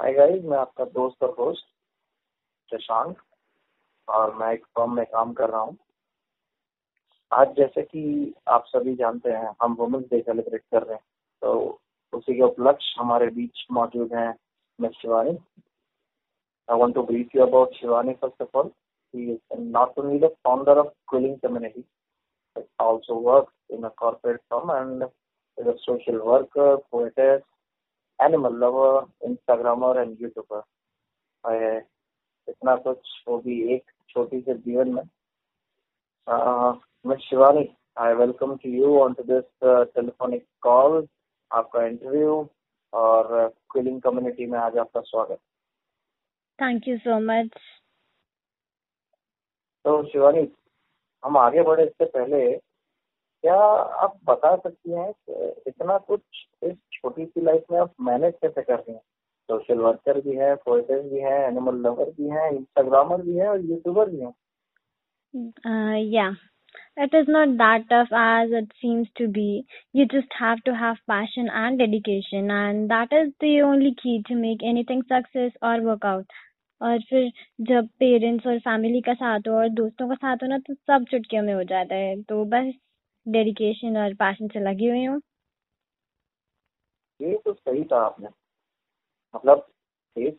हाय guys मैं आपका दोस्त और होस्ट शशांक और मैं एक फर्म में काम कर रहा हूँ। आज जैसे कि आप सभी जानते हैं हम वुमेंस डे सेलिब्रेट कर रहे हैं तो उसी के उपलक्ष्य हमारे बीच मौजूद हैं miss Shivani I want to brief you about Shivani first of all he is not only the founder of quilling community but also works in a corporate firm and is a social worker, poetess, animal lover Instagrammer and YouTuber इतना कुछ वो भी एक छोटी से जीवन में। मैं Shivani I welcome to you on to this telephonic call आपका इंटरव्यू और क्विलिंग कम्युनिटी में आज आपका स्वागत। थैंक यू सो मच तो शिवानी हम आगे बढ़े इससे पहले क्या आप बता सकती हैं कि इतना कुछ इस छोटी सी लाइफ में आप मैनेज कैसे कर रही हैं? सोशल वर्कर भी है पोइटर भी है एनिमल लवर भी है इंस्टाग्रामर भी है और यूट्यूबर भी है। या it is not that tough as it seems to be. You just have to have passion and dedication, and that is the only key to make anything success or work out. और फिर जब parents और family का साथ हो और दोस्तों का साथ हो ना तो सब चुटकियों में हो जाता है। तो बस डेडिकेशन और पैशन से लगी हुई हूँ। ये तो सही कहा आपने। मतलब एक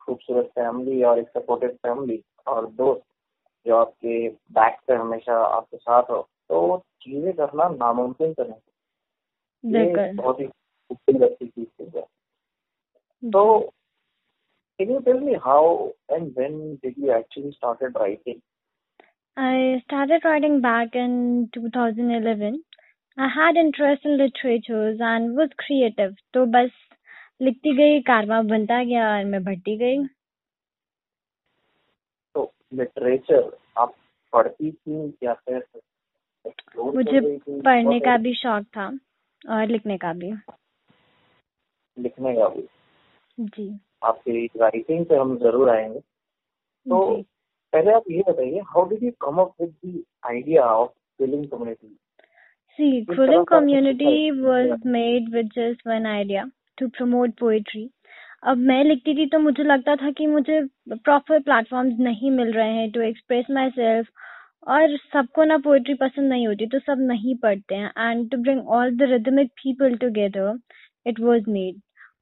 खूबसूरत फैमिली और एक सपोर्टिव फैमिली और दोस्त जो आपके बैक पे हमेशा आपके साथ हो तो चीज़ें करना नामुमकिन तो नहीं। बहुत ही खूबसूरत चीज़ है तो can you tell me how and when did you actually started writing? I started writing back in 2011. I had interest in literatures and was creative. तो बस लिखती गई कारवा बनता गया और मैं बढ़ती गई। तो लिटरेचर आप पढ़ती थी या फिर मुझे पढ़ने का भी शौक था और लिखने का भी। लिखने का भी। जी। आपकी राइटिंग पे हम ज़रूर आएँगे। तो पहले आप ये बताइए how did you come up with the idea of quilling community See, Quilling community was made with just one idea to promote poetry. अब मैं लिखती थी तो मुझे लगता था कि मुझे प्रॉपर प्लेटफॉर्म्स नहीं मिल रहे हैं टू एक्सप्रेस माई सेल्फ और सबको ना पोएट्री पसंद नहीं होती तो सब नहीं पढ़ते हैं। And to bring all the rhythmic people together it was made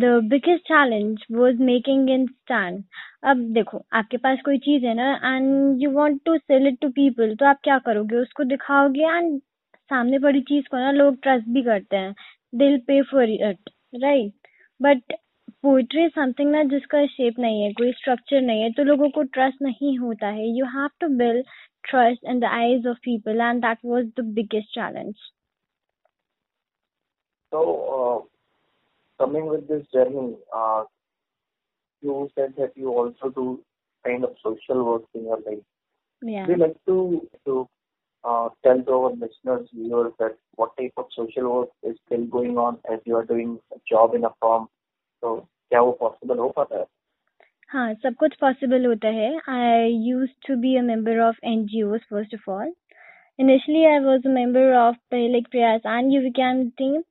the biggest challenge was making in stand अब देखो, आपके पास कोई चीज़ है ना and you want to sell it to people तो आप क्या करोगे? उसको दिखाओगे एंड सामने पड़ी चीज़ को ना, लोग ट्रस्ट भी करते हैं। They'll pay for it right but poetry something ना, जिसका शेप नहीं है, कोई स्ट्रक्चर नहीं है तो लोगों को ट्रस्ट नहीं होता है। You have to build trust in the eyes of people and that was the biggest challenge so coming with this journey, uh, you said that you also do kind of social work in your life. Yeah. Would you like to to uh, tell to our listeners, viewers, that what type of social work is still going on as you are doing a job in a firm? So, क्या वो possible हो पाता है हाँ सब कुछ possible होता है I used to be a member of N G Os first of all Initially, I was a member of Pehlik Prayas and UVCAM team,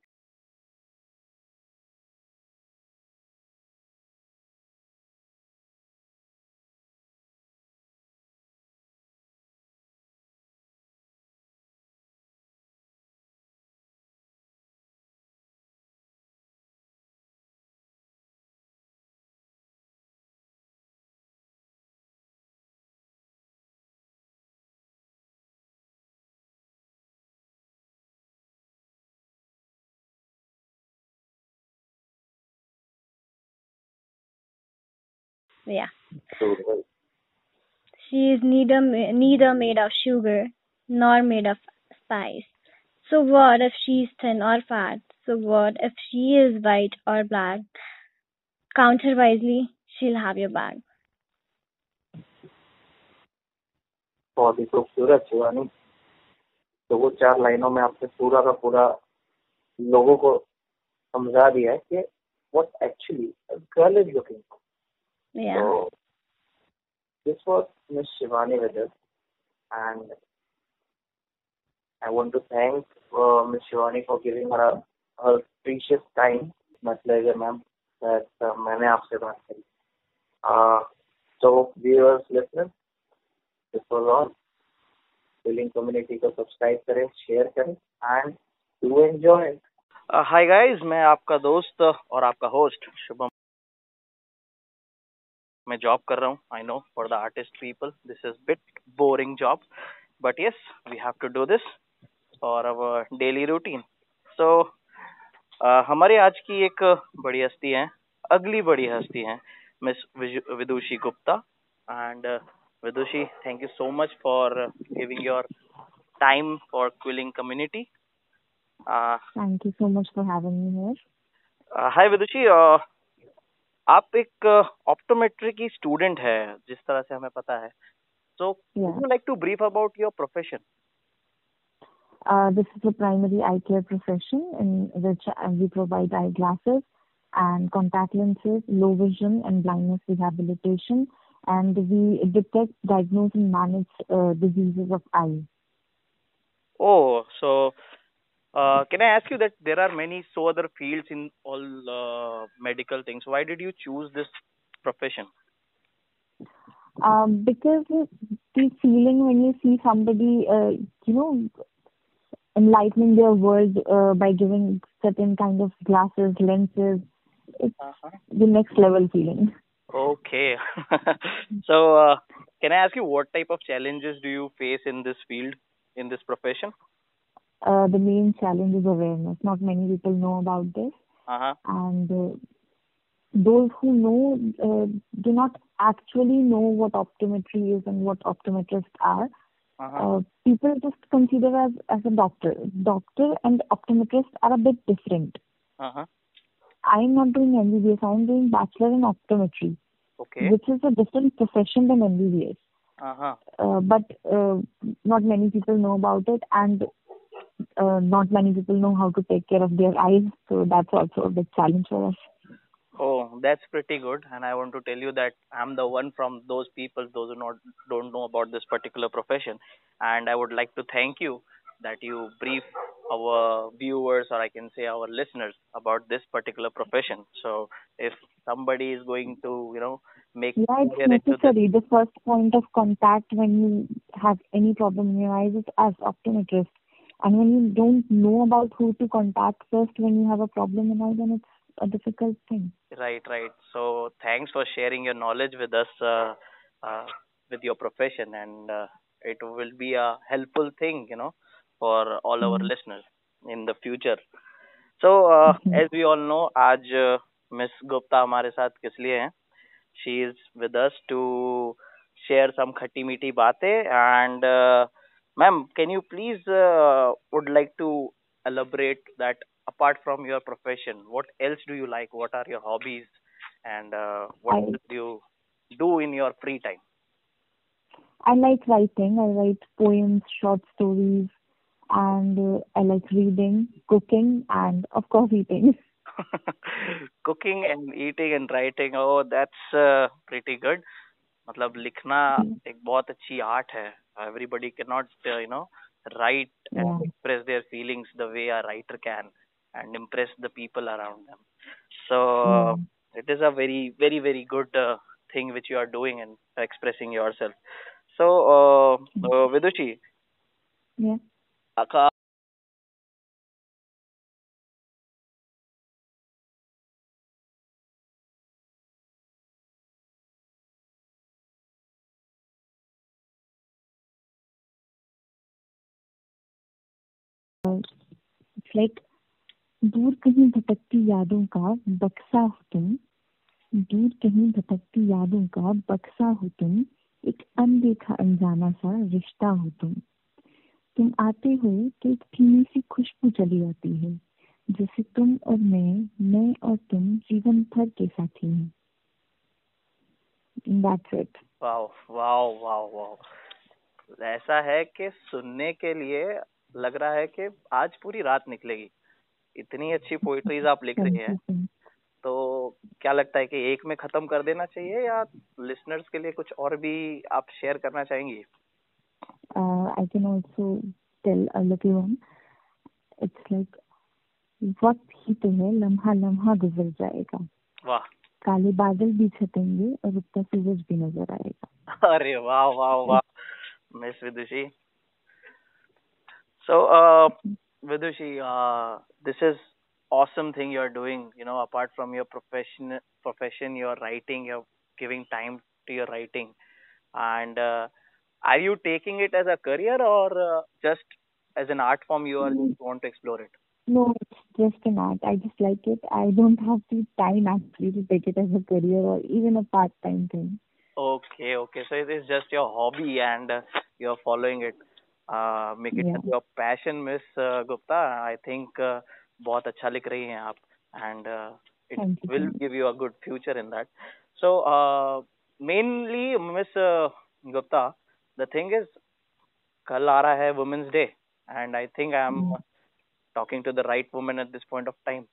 Yeah. She is neither neither made of sugar nor made of spice. So what if she is thin or fat? So what if she is white or black? Count her wisely, she'll have your back. बहुत ही खूबसूरत शिवानी तो वो चार लाइनों में आपने पूरा का पूरा लोगों को समझा दिया है कि what actually a girl is looking for. Yeah. So this was Miss Shivani with us, and I want to thank uh, Miss Shivani for giving her her precious time. My pleasure, ma'am. That uh, मैंने आपसे बात करी. Uh, so viewers, listeners, this was all. Feeling community को subscribe करें, share करें, and do enjoy it. Hi guys मैं आपका दोस्त और आपका होस्ट शुभम मैं जॉब कर रहा हूँ I know for the artist people this is bit boring job but yes we have to do this for our daily routine so हमारी आज की एक बड़ी हस्ती है अगली बड़ी हस्ती है miss Vidushi Gupta and Vidushi thank you so much for giving your time for quilling community thank you so much for having me here hi Vidushi आप एक ऑप्टोमेट्री की स्टूडेंट है जिस तरह से हमें पता है। So you like to brief about your profession this is a primary eye care profession in which we provide eye glasses and contact lenses low vision and blindness rehabilitation and we detect diagnose and manage diseases of eye oh so uh, can I ask you that there are many so other fields in all uh, medical things. Why did you choose this profession? Um, because the feeling when you see somebody, uh, you know, enlightening their world uh, by giving certain kind of glasses, lenses, it's Uh-huh. the next level feeling. Okay. so uh, can I ask you what type of challenges do you face in this field, in this profession? Uh, the main challenge is awareness. Not many people know about this, Uh-huh. and uh, those who know uh, do not actually know what optometry is and what optometrists are. Uh-huh. Uh, people just consider as as a doctor. Doctor and optometrist are a bit different. Uh-huh. I'm not doing MBBS. I'm doing bachelor in optometry, Okay. which is a different profession than MBBS. Uh-huh. Uh, but uh, not many people know about it, and Uh, not many people know how to take care of their eyes. So that's also a big challenge for us. Oh, that's pretty good. And I want to tell you that I'm the one from those people, those who not don't know about this particular profession. And I would like to thank you that you brief our viewers, or I can say our listeners, about this particular profession. So if somebody is going to, you know, make Yeah, it's necessary. The first point of contact when you have any problem in your eyes is as optometrist. And when you don't know about who to contact first when you have a problem in eye, then it's a difficult thing. Right, right. So thanks for sharing your knowledge with us, uh, uh, with your profession, and uh, it will be a helpful thing, you know, for all our Mhm. listeners in the future. So uh, Mhm. as we all know, आज miss Gupta हमारे साथ किस लिए हैं? She is with us to share some खट्टी मीठी बातें and uh, ma'am, can you please uh, would like to elaborate that apart from your profession, what else do you like? What are your hobbies? And uh, what I- do you do in your free time? I like writing. I write poems, short stories, and uh, I like reading, cooking, and of course eating. Cooking and eating and writing, oh, that's uh, pretty good. मतलब लिखना हम्म। एक बहुत अच्छी art है। Everybody के not you know right and impress their feelings the way are writer can and impress the people around them so it is a very very very good thing which you are doing and expressing your so Vidushi का like, दूर कहीं भटकती यादों का बक्सा हो तुम, दूर कहीं भटकती यादों का बक्सा हो तुम, एक अनदेखा अनजाना सा रिश्ता हो तुम। तुम आते हो तो एक धीमी सी खुशबू चली आती है, जैसे तुम और मैं मैं और तुम जीवन भर के साथी हैं। That's it. wow wow wow wow. ऐसा है कि सुनने के लिए लग रहा है कि आज पूरी रात निकलेगी। इतनी अच्छी पोइट्रीज आप लिख रही हैं तो क्या लगता है कि एक में खत्म कर देना चाहिए या लिसनर्स के लिए कुछ और भी आप शेयर करना चाहेंगी? I can also tell a little one it's like वक्त ही तो है लम्हा लम्हा गुजर जाएगा। वाह। काले बादल भी छटेंगे और उगता सूरज भी नज़र आएगा। अरे वाह वाह वाह। Miss Vidushi. So uh vidushi uh this is awesome thing you're doing you know apart from your profession profession you're writing you're giving time to your writing and uh, are you taking it as a career or uh, just as an art form you are, want to explore it No, it's just an art. I just like it. I don't have the time actually to take it as a career or even a part-time thing. Okay, okay. So it is just your hobby and uh, you're following it. Make it your passion miss Gupta I think बहुत अच्छा लिख रही हैं आप and it will give you a good future in that so mainly miss Gupta the thing is कल आ रहा है women's day and I think I am talking to the right women at this point of time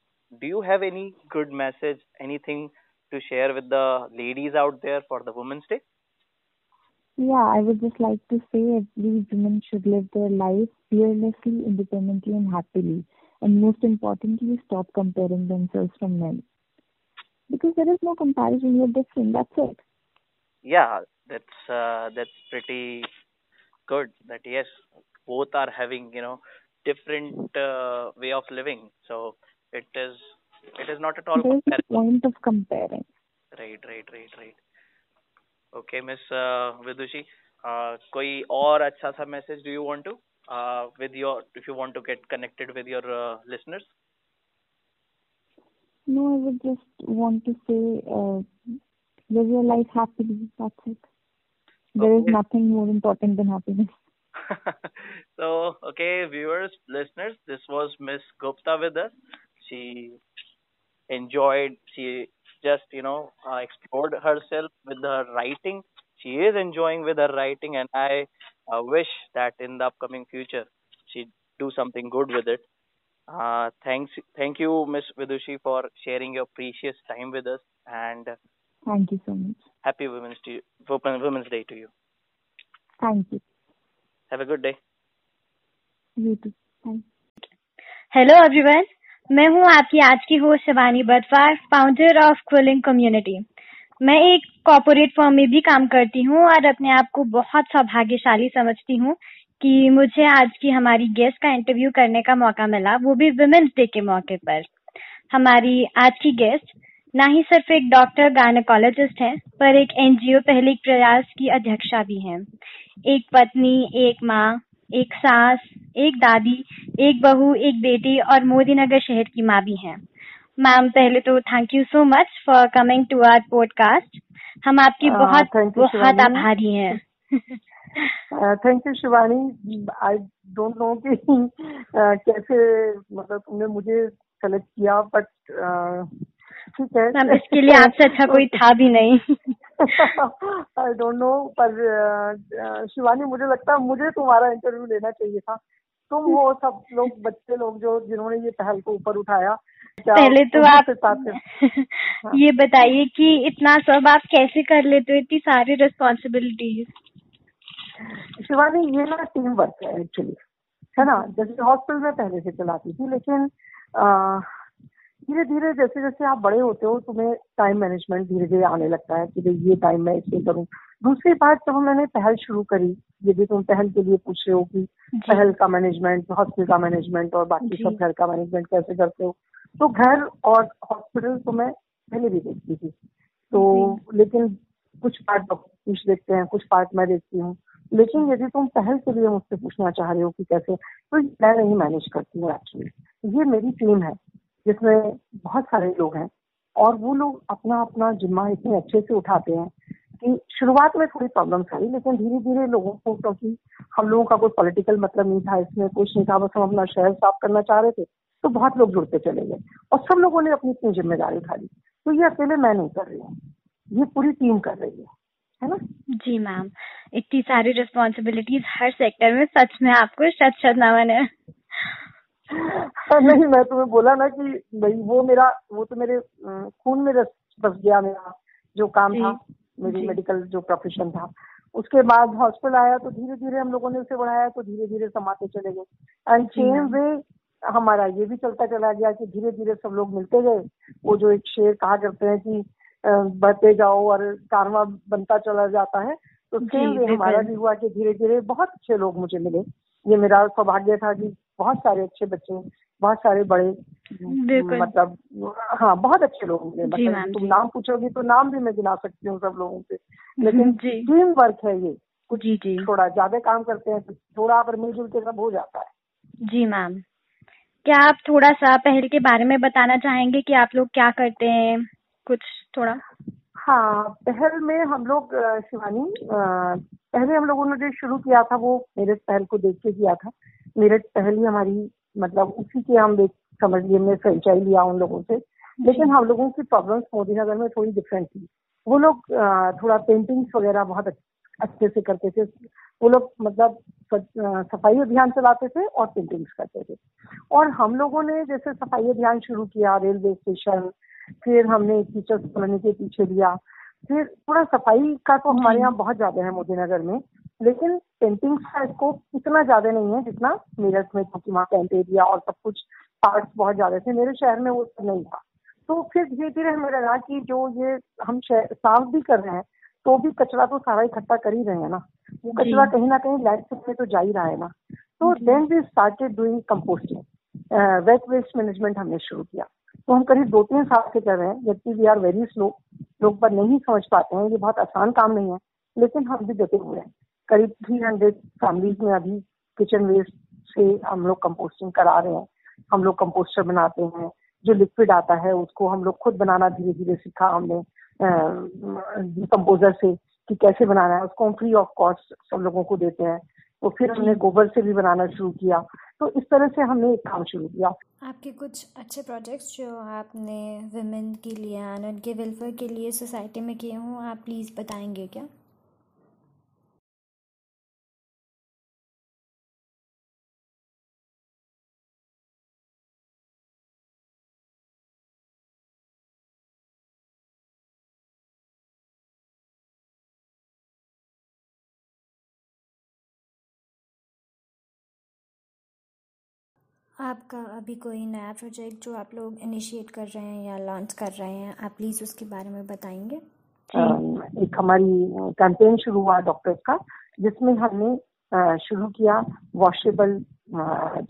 do you have any good message anything to share with the ladies out there for the women's day Yeah, I would just like to say every woman should live their life fearlessly, independently, and happily. And most importantly, stop comparing themselves from men. Because there is no comparison, you're different, that's it. Yeah, that's uh, that's pretty good. That yes, both are having you know different uh, way of living. So it is it is not at all There is no comparable. point of comparing. Right, right, right, right. Okay, Miss uh, Vidushi, uh, कोई और अच्छा सा message do you want to uh, with your if you want to get connected with your uh, listeners? No, I would just want to say, uh, live your life happily, that's it. There is Okay. nothing more important than happiness. so, okay, viewers, listeners, this was Miss Gupta with us. She enjoyed, she just you know uh, explored herself with her writing. She is enjoying with her writing, and I uh, wish that in the upcoming future she do something good with it. Uh, thanks, thank you, Miss Vidushi, for sharing your precious time with us, and thank you so much. Happy Women's Day, Women's Day to you. Thank you. Have a good day. You too. Hello, everyone. मैं हूँ आपकी आज की host Shivani Batwar founder of quilling community मैं एक corporate firm में भी काम करती हूँ और अपने आप को बहुत सौभाग्यशाली समझती हूँ कि मुझे आज की हमारी गेस्ट का इंटरव्यू करने का मौका मिला, वो भी वुमेन्स डे के मौके पर। हमारी आज की गेस्ट ना ही सिर्फ़ एक डॉक्टर गायनेकोलॉजिस्ट हैं, पर एक एनजीओ पहले प्रयास की अध्यक्षा भी हैं। एक पत्नी, एक माँ, एक सास, एक दादी एक बहू एक बेटी और मोदी नगर शहर की माँ भी हैं। मैम पहले तो thank you so much for coming to our podcast हम आपकी Uh, बहुत बहुत आभारी हैं। Thank you Shivani I don't know कि uh, कैसे मतलब तुमने मुझे सेलेक्ट किया बट ठीक है। मैम इसके लिए आपसे अच्छा कोई था भी नहीं। आई डोंट नो पर uh, शिवानी मुझे लगता है मुझे तुम्हारा इंटरव्यू लेना चाहिए था। तुम हो सब लोग बच्चे लोग जो जिन्होंने ये पहल को ऊपर उठाया पहले तो आप साथ हाँ। ये बताइए कि इतना सब आप कैसे कर लेते हो इतनी सारी रिस्पॉन्सिबिलिटीज शिवानी ये ना टीम वर्क है एक्चुअली है ना? जैसे हॉस्पिटल में पहले से चलाती थी लेकिन धीरे धीरे जैसे जैसे आप बड़े होते हो तुम्हें टाइम मैनेजमेंट धीरे धीरे आने लगता है कि भाई ये टाइम मैं इसमें करूँ। दूसरी बात जब मैंने पहल शुरू करी ये भी तुम पहल के लिए पूछ रहे हो कि पहल का मैनेजमेंट हॉस्पिटल का मैनेजमेंट और बाकी सब घर का मैनेजमेंट कैसे करते हो? तो घर और हॉस्पिटल तो मैं पहले भी देखती थी। तो लेकिन कुछ पार्ट कुछ देखते हैं कुछ पार्ट मैं देखती हूँ। लेकिन यदि तुम पहल के लिए मुझसे पूछना चाह रहे हो कि कैसे तो मैं नहीं मैनेज करती हूँ एक्चुअली ये मेरी टीम है जिसमें बहुत सारे लोग हैं और वो लोग अपना अपना जिम्मा इतने अच्छे से उठाते हैं कि शुरुआत में थोड़ी प्रॉब्लम्स आई लेकिन धीरे धीरे लोगों को क्योंकि हम लोगों का कोई पॉलिटिकल मतलब नहीं था इसमें कुछ नहीं था बस हम अपना शहर साफ़ करना चाह रहे थे तो बहुत लोग जुड़ते चले गए। और सब लोगों ने अपनी अपनी ज़िम्मेदारी उठा ली तो ये अकेले मैं नहीं कर रही हूँ ये पूरी टीम कर रही है है ना? जी मैम इतनी सारी रिस्पॉन्सिबिलिटीज हर सेक्टर में सच में आपको सच सच नमन है। नहीं मैं तुम्हें बोला ना कि भाई वो मेरा वो तो मेरे खून में रस बस गया मेरा जो काम था। मेरी मेडिकल जो प्रोफेशन था। उसके बाद हॉस्पिटल आया तो धीरे धीरे हम लोगों ने उसे बढ़ाया तो धीरे धीरे समाते चले गए। एंड सेम वे हमारा ये भी चलता चला गया कि धीरे धीरे सब लोग मिलते गए। वो जो एक शेर कहा करते हैं कि बढ़ते जाओ और कारवा बनता चला जाता है। तो सेम वे हमारा भी हुआ कि धीरे धीरे बहुत अच्छे लोग मुझे मिले। ये मेरा सौभाग्य था कि बहुत सारे अच्छे बच्चे बहुत सारे बड़े। मतलब हाँ बहुत अच्छे लोग मिले मतलब तुम नाम पूछोगी तो नाम भी मैं गिना सकती हूँ सब लोगों से। लेकिन टीम वर्क है ये। कुछ जी जी। थोड़ा ज़्यादा काम करते हैं तो थोड़ा पर मिलजुल के सब हो जाता है। जी मैम। क्या आप थोड़ा सा पहल के बारे में बताना चाहेंगे कि आप लोग क्या करते हैं? कुछ थोड़ा। हाँ पहल में हम लोग शिवानी पहले हम लोगों ने जो शुरू किया था वो मेरठ पहल को देख के किया था। मेरठ पहल ही हमारी मतलब उसी के हम देख समझ लिए हमने फ्रेंचाइज लिया उन लोगों से। लेकिन हम लोगों की प्रॉब्लम्स मोदी नगर में थोड़ी डिफरेंट थी। वो लोग थोड़ा पेंटिंग्स वगैरह बहुत अच्छे से करते थे। वो लोग मतलब सफ़ाई अभियान चलाते थे और पेंटिंग्स करते थे। और हम लोगों ने जैसे सफ़ाई अभियान शुरू किया रेलवे स्टेशन फिर हमने टीचर्स कॉलोनी के पीछे लिया। फिर थोड़ा सफ़ाई का तो हमारे यहाँ बहुत ज़्यादा है मोदी नगर में। लेकिन पेंटिंग्स का स्कोप इतना ज़्यादा नहीं है जितना मेरठ में क्योंकि वहाँ पेंट एरिया और सब कुछ पार्ट्स बहुत ज़्यादा थे। मेरे शहर में वो सब नहीं था। तो फिर धीरे धीरे हमें लगा कि जो ये हम साफ़ भी कर रहे हैं तो भी कचरा तो सारा इकट्ठा कर ही रहे हैं ना। वो कचरा कहीं ना कहीं लैंडफिल में तो जा ही रहा है ना। तो then we started doing composting wet waste management हमने शुरू किया। तो हम करीब दो तीन साल से कर रहे हैं जबकि वी आर वेरी स्लो लोग पर नहीं समझ पाते हैं ये बहुत आसान काम नहीं है लेकिन हम भी डटे हुए हैं। करीब थ्री हंड्रेड फैमिलीज़ में अभी किचन वेस्ट से हम लोग कंपोस्टिंग करा रहे हैं। हम लोग कंपोस्टर बनाते हैं जो लिक्विड आता है उसको हम लोग खुद बनाना धीरे धीरे सीखा हमने कंपोजर से कि कैसे बनाना है उसको हम फ्री ऑफ़ कॉस्ट सब लोगों को देते हैं। तो फिर हमने गोबर से भी बनाना शुरू किया। तो इस तरह से हमने एक काम शुरू किया। आपके कुछ अच्छे प्रोजेक्ट्स जो आपने वुमेन के लिए एंड उनके वेलफेयर के लिए सोसाइटी में किए हों आप प्लीज़ बताएँगे क्या? आपका अभी कोई नया प्रोजेक्ट जो आप लोग इनिशिएट कर रहे हैं या लॉन्च कर रहे हैं आप प्लीज़ उसके बारे में बताएँगे? एक हमारी कैंपेन शुरू हुआ डॉक्टर्स का जिसमें हमने शुरू किया वॉशेबल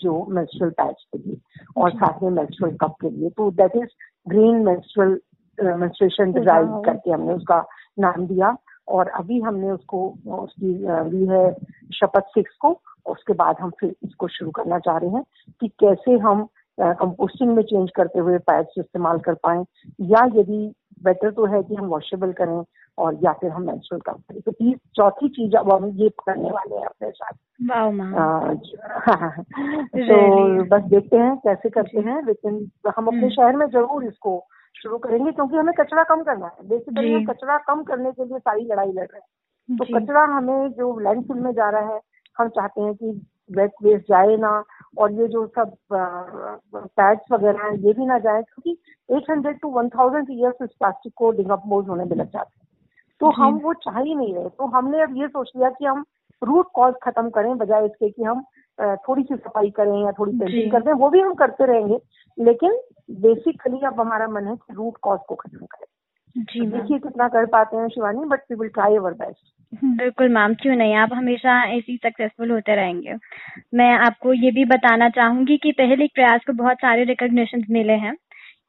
जो मेंस्ट्रुअल पैच के लिए और साथ में मेंस्ट्रुअल कप के लिए। तो that is green menstrual menstruation design करके हमने उसका नाम दिया। और अभी हमने उसको उसकी ली है शपथ सिक्स को उसके बाद हम फिर इसको शुरू करना चाह रहे हैं कि कैसे हम कंपोस्टिंग में चेंज करते हुए पैड्स इस्तेमाल कर पाए या यदि बेटर तो है कि हम वॉशेबल करें और या फिर हम मेंस्ट्रुअल काम करें। तो तीस चौथी चीज़ अब हम ये करने वाले हैं अपने साथ। तो बस देखते हैं कैसे करते हैं लेकिन हम अपने हम्म। शहर में ज़रूर इसको शुरू करेंगे क्योंकि हमें कचरा कम करना है। बेसिकली हम कचरा कम करने के लिए सारी लड़ाई लड़ रहे हैं। तो कचरा हमें जो लैंडफिल में जा रहा है हम चाहते हैं कि वेट वेस्ट जाए ना और ये जो सब पैड्स वगैरह हैं ये भी ना जाए क्योंकि 800 टू 1000 ईयर्स इस प्लास्टिक को डिकम्पोज होने में लग जाते हैं। तो हम वो चाह ही नहीं रहे। तो हमने अब ये सोच लिया कि हम रूट कॉज खत्म करें बजाय इसके कि हम थोड़ी सी सफ़ाई करें या थोड़ी। पेंटिंग करते हैं वो भी हम करते रहेंगे। लेकिन बेसिकली अब हमारा मन है कि रूट कॉज को खत्म करें। जी तो देखिए कितना कर पाते हैं Shivani but we will try our best बिल्कुल मैम क्यों नहीं? आप हमेशा ऐसे सक्सेसफुल होते रहेंगे। मैं आपको ये भी बताना चाहूँगी कि पहले प्रयास को बहुत सारे रिकॉग्निशन मिले हैं।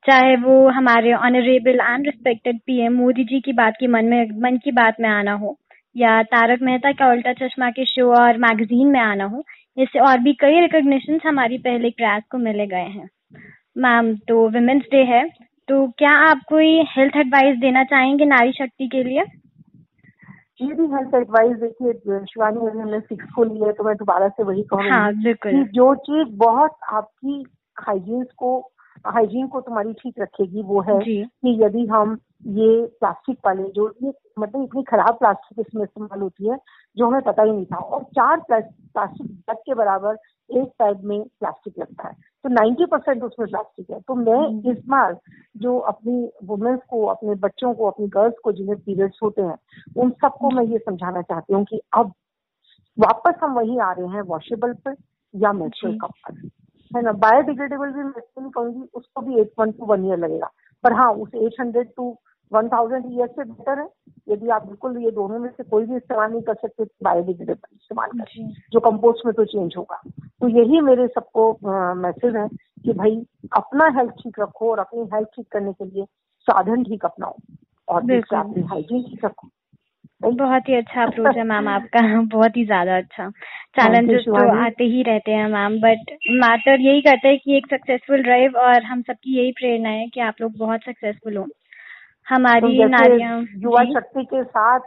चाहे वो हमारे honourable and respected PM Modi ji की बात की मन में मन की बात में आना हो या तारक मेहता का उल्टा चश्मा के शो और मैगजीन में आना हो इससे और भी कई रिकॉग्निशन हमारी पहले प्रयास को मिले गए हैं। मैम तो वुमेन्स डे है। तो क्या आप कोई हेल्थ एडवाइस देना चाहेंगे नारी शक्ति के लिए? ये भी हेल्थ एडवाइस देखिए शिवानी हमने सिक्स को लिया है तो मैं दोबारा से वही कहूँगी हाँ जो चीज़ बहुत आपकी हाइजीन को हाइजीन को तुम्हारी ठीक रखेगी वो है कि यदि हम ये प्लास्टिक वाले जो ये मतलब इतनी खराब प्लास्टिक इसमें इस्तेमाल होती है जो हमें पता ही नहीं था। और चार प्लास्टिक बैग के बराबर एक बैग में प्लास्टिक लगता है। तो 90 परसेंट उसमें प्लास्टिक है। तो मैं हम्म। इस बार जो अपनी वुमेन्स को अपने बच्चों को अपनी गर्ल्स को जिन्हें पीरियड्स होते हैं उन सबको मैं ये समझाना चाहती हूँ कि अब वापस हम वही आ रहे हैं वॉशेबल पर या मेट्रोल कप पर। है ना बायोडिग्रेडेबल भी मैं नहीं कहूँगी उसको भी at one to one year लगेगा। पर हाँ उस eight hundred to one thousand year से बेटर है। यदि आप बिल्कुल ये दोनों में से कोई भी इस्तेमाल नहीं कर सकते बायोडिग्रेडेबल इस्तेमाल करें जो। कंपोस्ट में तो चेंज होगा। तो यही मेरे सबको मैसेज है कि भाई अपना हेल्थ ठीक रखो और अपनी हेल्थ ठीक करने के लिए साधन ठीक अपनाओ। और अपनी हाइजीन ठीक रखो। बहुत ही अच्छा अप्रोच है मैम आपका। बहुत ही ज़्यादा अच्छा। चैलेंजेस तो आते ही रहते हैं मैम बट मैटर यही करता है कि एक सक्सेसफुल ड्राइव और हम सबकी यही प्रेरणा है कि आप लोग बहुत सक्सेसफुल हो। तो हमारी जैसे नारियाँ युवा शक्ति के साथ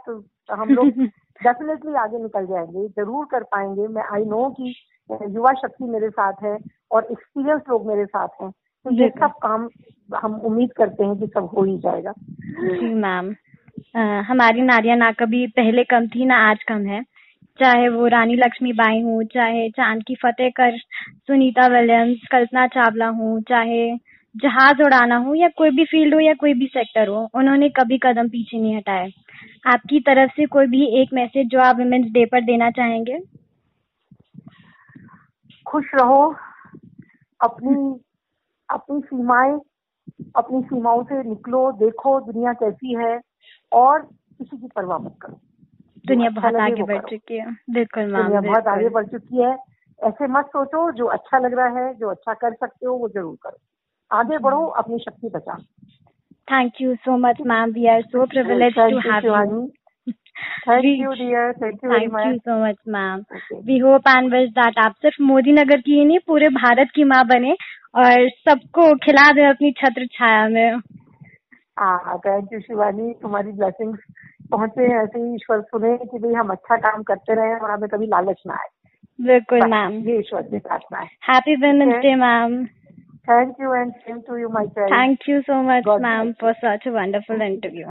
हम लोग डेफिनेटली आगे निकल जाएँगे ज़रूर कर पाएँगे। मैं आई नो कि युवा शक्ति मेरे साथ है और एक्सपीरियंस लोग मेरे साथ हैं। तो ये सब काम हम उम्मीद करते हैं कि सब हो ही जाएगा। जी मैम हमारी नारियाँ ना कभी पहले कम थी, ना आज कम है। चाहे वो रानी लक्ष्मीबाई हो, चाहे चाँद की फतेह कर सुनीता विलियम्स, कल्पना चावला हो, चाहे जहाज़ उड़ाना हो, या कोई भी फ़ील्ड हो या कोई भी सेक्टर हो, उन्होंने कभी कदम पीछे नहीं हटाए। आपकी तरफ़ से कोई भी एक मैसेज जो आप वुमेन्स डे पर देना चाहेंगे? खुश रहो। अपनी अपनी सीमाएँ, अपनी सीमाओं से निकलो, देखो दुनिया कैसी है। और किसी की परवाह मत करो। दुनिया अच्छा बहुत आगे बढ़ चुकी है। बिल्कुल मैम दुनिया बहुत आगे बढ़ चुकी है। ऐसे मत सोचो जो अच्छा लग रहा है जो अच्छा कर सकते हो वो ज़रूर करो। आगे बढ़ो अपनी शक्ति बचाओ। Thank you so much ma'am we are so privilege to have you We- Okay. आप सिर्फ़ मोदी नगर की ही नहीं पूरे भारत की माँ बने और सबको खिला दे अपनी छत्र छाया में। हाँ थैंक यू शिवानी तुम्हारी ब्लेसिंग्स पहुँचे ऐसे ही ईश्वर सुने कि भाई हम अच्छा काम करते रहे और हमें कभी लालच ना आए। बिल्कुल मैम ये ईश्वर की प्रार्थना है। Happy women's day ma'am thank you and same to you my friend thank you so much ma'am for such a wonderful interview